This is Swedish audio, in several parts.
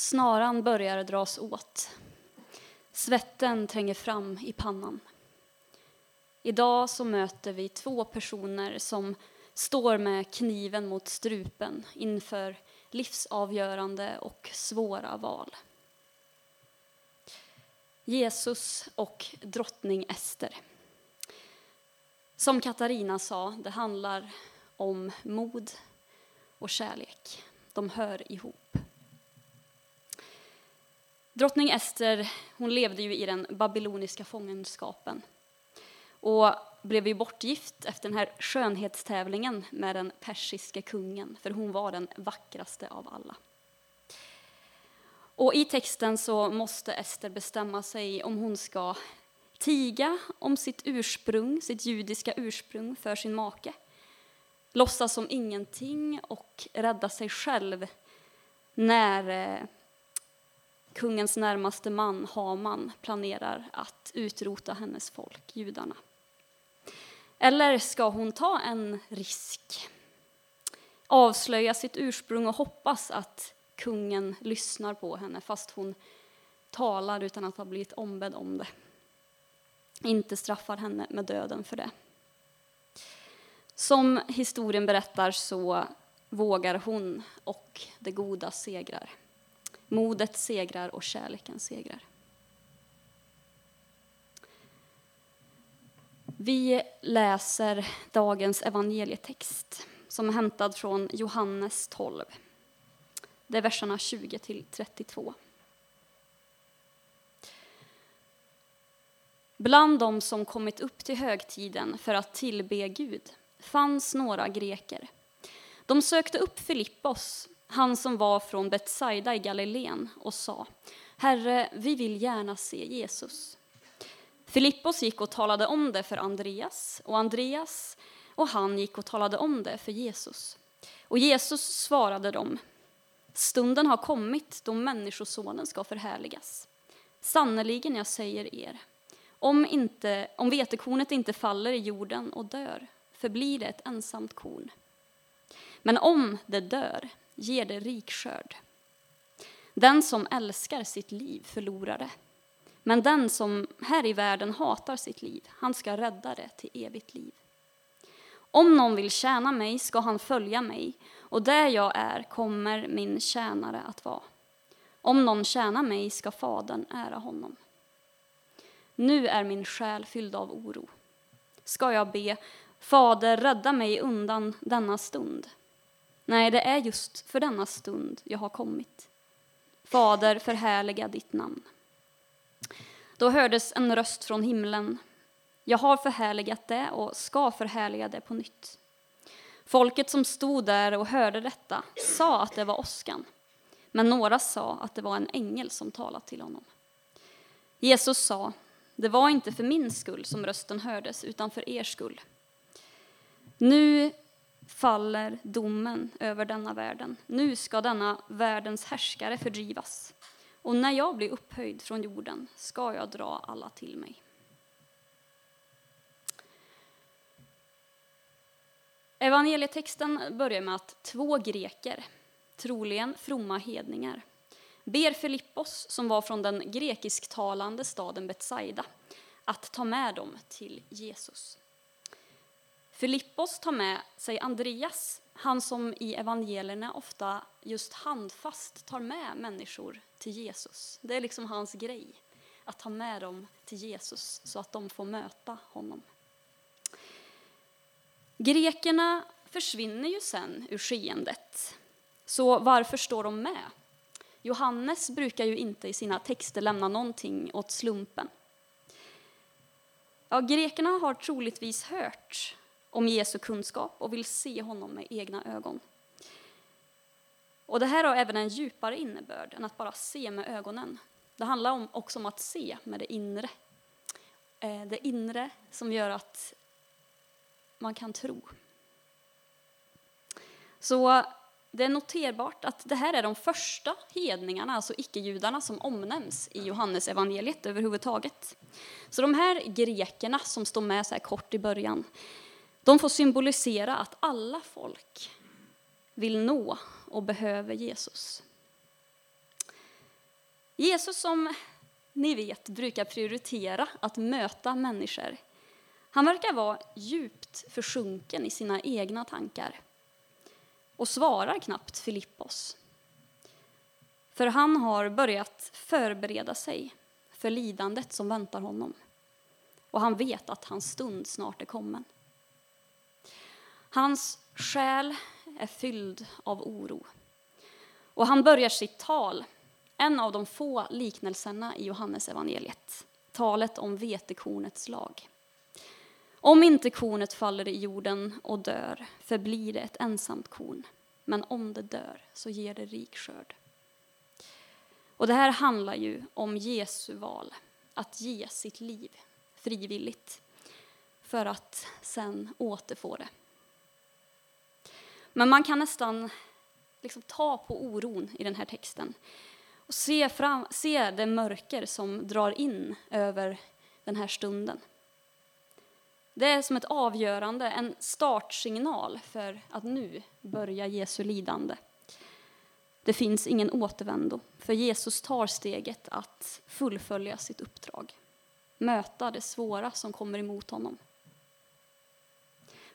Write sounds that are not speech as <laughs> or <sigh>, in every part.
Snaran börjar dras åt. Svetten tränger fram i pannan. Idag så möter vi två personer som står med kniven mot strupen inför livsavgörande och svåra val. Jesus och drottning Ester. Som Katarina sa, det handlar om mod och kärlek. De hör ihop. Drottning Ester hon levde ju i den babyloniska fångenskapen och blev ju bortgift efter den här skönhetstävlingen med den persiske kungen, för hon var den vackraste av alla. Och i texten så måste Ester bestämma sig om hon ska tiga om sitt ursprung, sitt judiska ursprung för sin make, låtsas som ingenting och rädda sig själv när eh, kungens närmaste man, Haman, planerar att utrota hennes folk, judarna. Eller ska hon ta en risk, avslöja sitt ursprung och hoppas att kungen lyssnar på henne fast hon talar utan att ha blivit ombedd om det. Inte straffar henne med döden för det. Som historien berättar så vågar hon och det goda segrar. Modet segrar och kärleken segrar. Vi läser dagens evangelietext som är hämtad från Johannes 12. Det är verserna 20 till 32. Bland de som kommit upp till högtiden för att tillbe Gud fanns några greker. De sökte upp Filippos, han som var från Betsaida i Galileen, och sa Herre, vi vill gärna se Jesus. Filippos gick och talade om det för Andreas, och Andreas och han gick och talade om det för Jesus. Och Jesus svarade dem Stunden har kommit då Människosonen ska förhärligas. Sannerligen, jag säger er, om, inte, om vetekornet inte faller i jorden och dör förblir det ett ensamt korn. Men om det dör ger det rik skörd. Den som älskar sitt liv förlorar det. Men den som här i världen hatar sitt liv, han ska rädda det till evigt liv. Om någon vill tjäna mig ska han följa mig, och där jag är kommer min tjänare att vara. Om någon tjänar mig ska Fadern ära honom. Nu är min själ fylld av oro. Ska jag be, Fader, rädda mig undan denna stund? Nej, det är just för denna stund jag har kommit. Fader, förhärliga ditt namn. Då hördes en röst från himlen. Jag har förhärligat det och ska förhärliga det på nytt. Folket som stod där och hörde detta sa att det var åskan, men några sa att det var en ängel som talat till honom. Jesus sa, det var inte för min skull som rösten hördes, utan för er skull. Nu faller domen över denna världen. Nu ska denna världens härskare fördrivas. Och när jag blir upphöjd från jorden ska jag dra alla till mig. Evangelietexten börjar med att två greker, troligen fromma hedningar, ber Filippos, som var från den grekisktalande staden Betsaida, att ta med dem till Jesus. Filippos tar med sig Andreas, han som i evangelierna ofta just handfast tar med människor till Jesus. Det är liksom hans grej, att ta med dem till Jesus så att de får möta honom. Grekerna försvinner ju sen ur skeendet, så varför står de med? Johannes brukar ju inte i sina texter lämna någonting åt slumpen. Ja, grekerna har troligtvis hört om Jesu kunskap och vill se honom med egna ögon. Och Det här har även en djupare innebörd än att bara se med ögonen. Det handlar om, också om att se med det inre. Eh, det inre som gör att man kan tro. Så det är noterbart att det här är de första hedningarna, alltså icke-judarna, som omnämns i Johannes evangeliet överhuvudtaget. Så de här grekerna som står med så här kort i början, de får symbolisera att alla folk vill nå och behöver Jesus. Jesus som ni vet brukar prioritera att möta människor. Han verkar vara djupt försjunken i sina egna tankar och svarar knappt Filippos. För han har börjat förbereda sig för lidandet som väntar honom. Och han vet att hans stund snart är kommen. Hans själ är fylld av oro. Och han börjar sitt tal, en av de få liknelserna i Johannesevangeliet, talet om vetekornets lag. Om inte kornet faller i jorden och dör förblir det ett ensamt korn, men om det dör så ger det rik skörd. Och det här handlar ju om Jesu val, att ge sitt liv frivilligt för att sen återfå det. Men man kan nästan liksom ta på oron i den här texten och se, fram, se det mörker som drar in över den här stunden. Det är som ett avgörande, en startsignal för att nu börja Jesu lidande. Det finns ingen återvändo, för Jesus tar steget att fullfölja sitt uppdrag. Möta det svåra som kommer emot honom.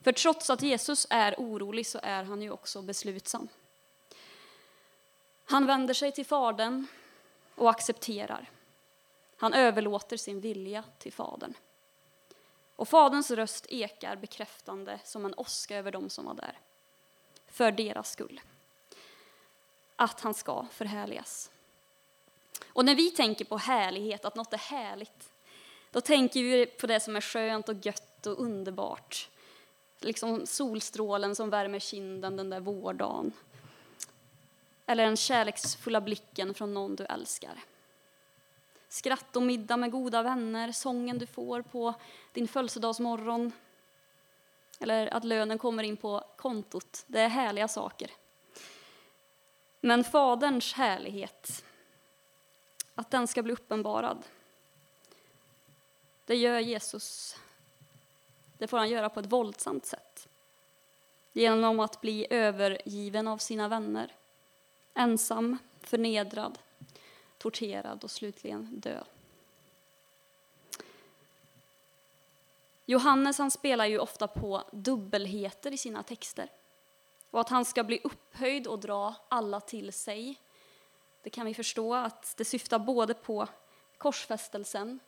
För trots att Jesus är orolig så är han ju också beslutsam. Han vänder sig till Fadern och accepterar. Han överlåter sin vilja till Fadern. Och Faderns röst ekar bekräftande som en åska över dem som var där. För deras skull. Att han ska förhärligas. Och när vi tänker på härlighet, att något är härligt, då tänker vi på det som är skönt och gött och underbart. Liksom solstrålen som värmer kinden den där vårdagen. Eller den kärleksfulla blicken från någon du älskar. Skratt och middag med goda vänner, sången du får på din födelsedagsmorgon. Eller att lönen kommer in på kontot. Det är härliga saker. Men Faderns härlighet, att den ska bli uppenbarad, det gör Jesus. Det får han göra på ett våldsamt sätt. Genom att bli övergiven av sina vänner, ensam, förnedrad, torterad och slutligen dö. Johannes han spelar ju ofta på dubbelheter i sina texter. Och att han ska bli upphöjd och dra alla till sig. Det kan vi förstå att det syftar både på korsfästelsen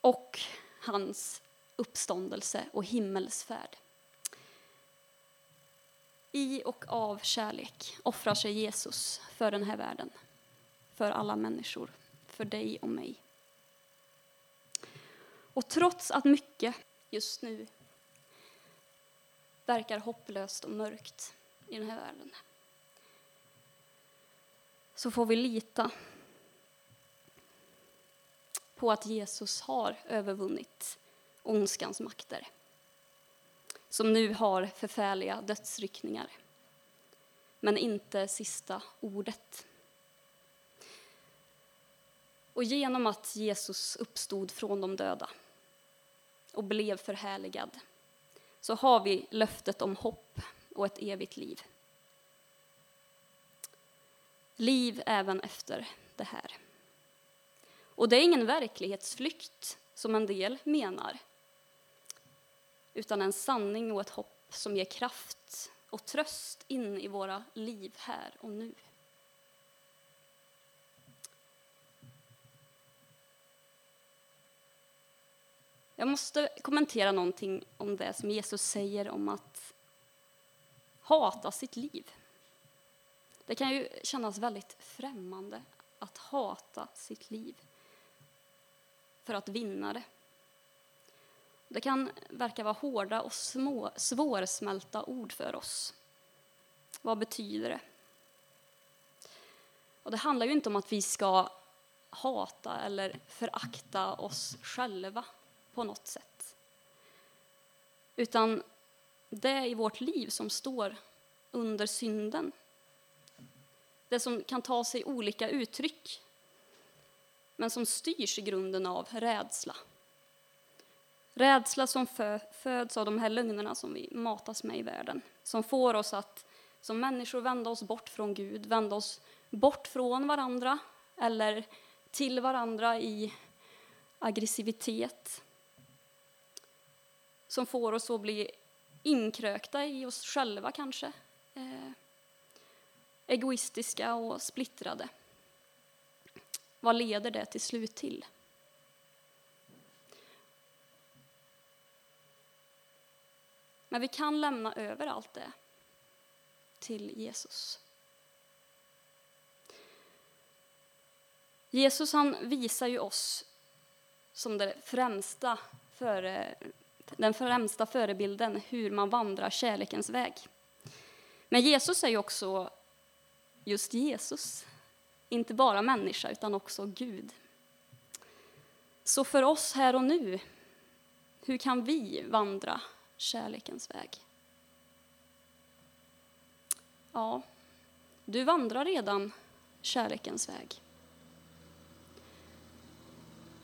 och hans uppståndelse och himmelsfärd. I och av kärlek offrar sig Jesus för den här världen, för alla människor, för dig och mig. Och trots att mycket just nu verkar hopplöst och mörkt i den här världen så får vi lita på att Jesus har övervunnit ondskans makter som nu har förfärliga dödsryckningar, men inte sista ordet. Och genom att Jesus uppstod från de döda och blev förhärligad så har vi löftet om hopp och ett evigt liv. Liv även efter det här. Och det är ingen verklighetsflykt, som en del menar utan en sanning och ett hopp som ger kraft och tröst in i våra liv här och nu. Jag måste kommentera någonting om det som Jesus säger om att hata sitt liv. Det kan ju kännas väldigt främmande att hata sitt liv för att vinna det. Det kan verka vara hårda och små, svårsmälta ord för oss. Vad betyder det? Och det handlar ju inte om att vi ska hata eller förakta oss själva på något sätt. Utan det i vårt liv som står under synden. Det som kan ta sig olika uttryck men som styrs i grunden av rädsla. Rädsla som föds av de här lögnerna som vi matas med i världen, som får oss att som människor vända oss bort från Gud, vända oss bort från varandra eller till varandra i aggressivitet som får oss att bli inkrökta i oss själva kanske. Eh, egoistiska och splittrade. Vad leder det till slut till? Men vi kan lämna över allt det till Jesus. Jesus han visar ju oss som det främsta före, den främsta förebilden hur man vandrar kärlekens väg. Men Jesus är ju också just Jesus, inte bara människa utan också Gud. Så för oss här och nu, hur kan vi vandra kärlekens väg? Ja, du vandrar redan kärlekens väg.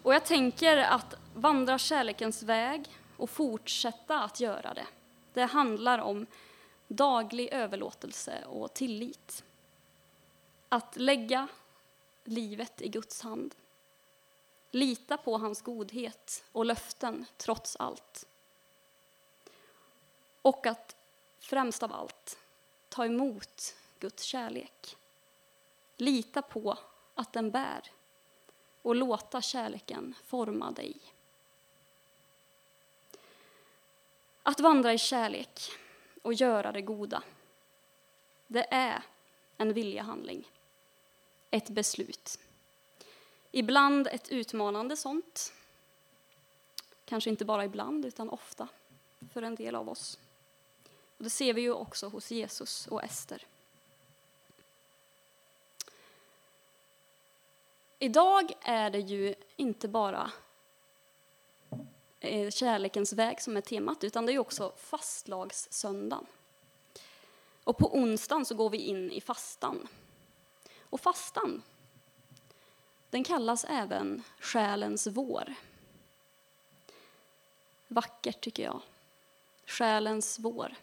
Och jag tänker att vandra kärlekens väg och fortsätta att göra det, det handlar om daglig överlåtelse och tillit. Att lägga livet i Guds hand. Lita på hans godhet och löften trots allt. Och att främst av allt ta emot Guds kärlek. Lita på att den bär och låta kärleken forma dig. Att vandra i kärlek och göra det goda, det är en viljehandling, ett beslut. Ibland ett utmanande sånt, kanske inte bara ibland utan ofta för en del av oss. Och det ser vi ju också hos Jesus och Ester. Idag är det ju inte bara eh, kärlekens väg som är temat, utan det är också fastlagssöndagen. Och på onsdagen så går vi in i fastan. Och fastan, den kallas även själens vår. Vackert tycker jag. Själens vår.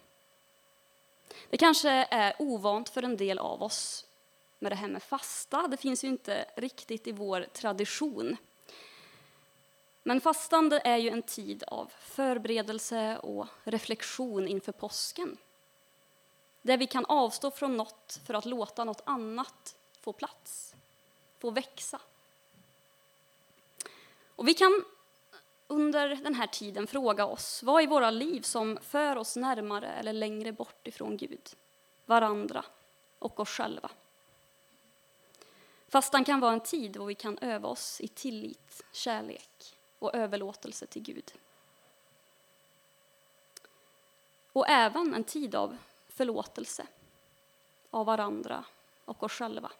Det kanske är ovant för en del av oss med det här med fasta. Det finns ju inte riktigt i vår tradition. Men fastande är ju en tid av förberedelse och reflektion inför påsken. Där vi kan avstå från något för att låta något annat få plats, få växa. Och vi kan under den här tiden fråga oss vad i våra liv som för oss närmare eller längre bort ifrån Gud, varandra och oss själva. Fastan kan vara en tid då vi kan öva oss i tillit, kärlek och överlåtelse till Gud. Och även en tid av förlåtelse av varandra och oss själva.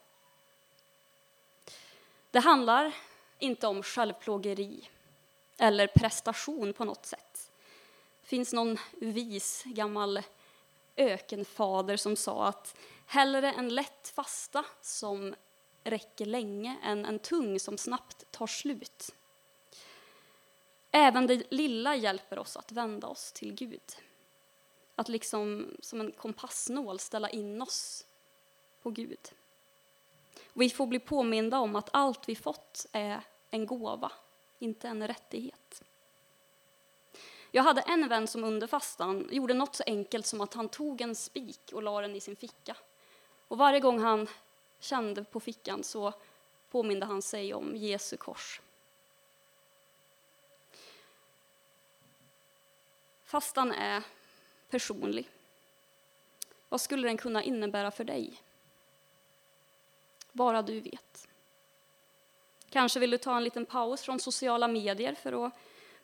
Det handlar inte om självplågeri eller prestation på något sätt. Det finns någon vis gammal ökenfader som sa att hellre en lätt fasta som räcker länge än en tung som snabbt tar slut. Även det lilla hjälper oss att vända oss till Gud. Att liksom som en kompassnål ställa in oss på Gud. vi får bli påminda om att allt vi fått är en gåva, inte en rättighet. Jag hade en vän som under fastan gjorde något så enkelt som att han tog en spik och la den i sin ficka. Och varje gång han kände på fickan så påminde han sig om Jesu kors. Fastan är personlig. Vad skulle den kunna innebära för dig? Bara du vet. Kanske vill du ta en liten paus från sociala medier för att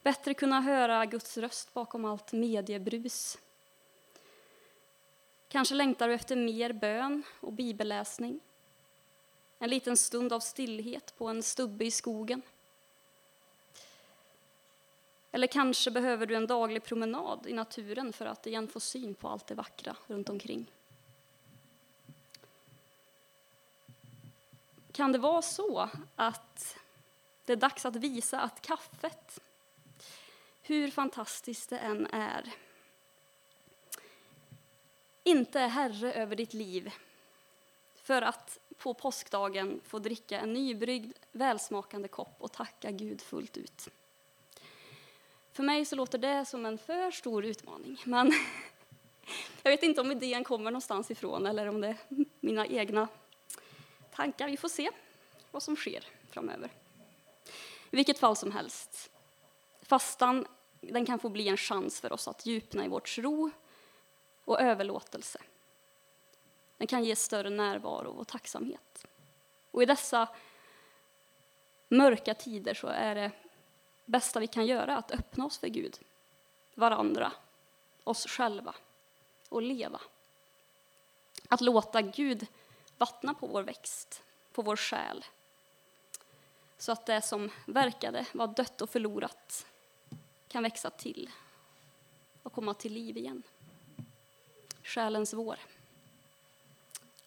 bättre kunna höra Guds röst bakom allt mediebrus. Kanske längtar du efter mer bön och bibelläsning. En liten stund av stillhet på en stubbe i skogen. Eller kanske behöver du en daglig promenad i naturen för att igen få syn på allt det vackra runt omkring. Kan det vara så att det är dags att visa att kaffet, hur fantastiskt det än är, inte är herre över ditt liv för att på påskdagen få dricka en nybryggd, välsmakande kopp och tacka Gud fullt ut. För mig så låter det som en för stor utmaning, men <laughs> jag vet inte om idén kommer någonstans ifrån eller om det är mina egna tankar. Vi får se vad som sker framöver. I vilket fall som helst, fastan den kan få bli en chans för oss att djupna i vår tro och överlåtelse. Den kan ge större närvaro och tacksamhet. Och i dessa mörka tider så är det bästa vi kan göra att öppna oss för Gud, varandra, oss själva och leva. Att låta Gud vattna på vår växt, på vår själ så att det som verkade vara dött och förlorat kan växa till och komma till liv igen. Själens vår.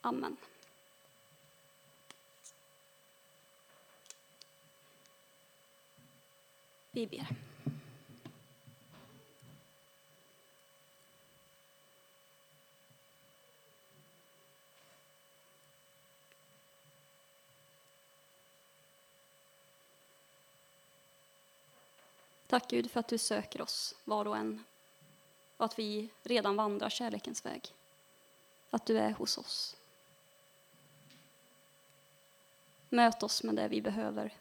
Amen. Vi ber. Tack Gud för att du söker oss var och en och att vi redan vandrar kärlekens väg. Att du är hos oss. Möt oss med det vi behöver.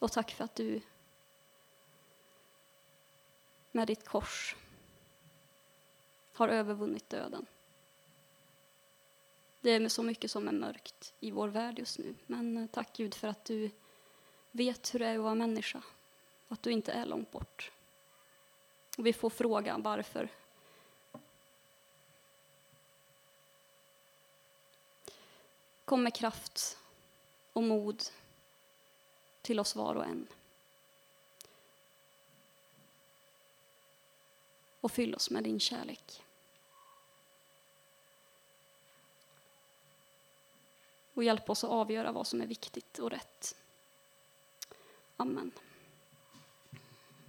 Och tack för att du med ditt kors har övervunnit döden. Det är så mycket som är mörkt i vår värld just nu. Men eh, tack Gud för att du vet hur det är att vara människa. Att du inte är långt bort. Och vi får fråga varför. Kom med kraft och mod till oss var och en. Och fyll oss med din kärlek. Och hjälp oss att avgöra vad som är viktigt och rätt. Amen.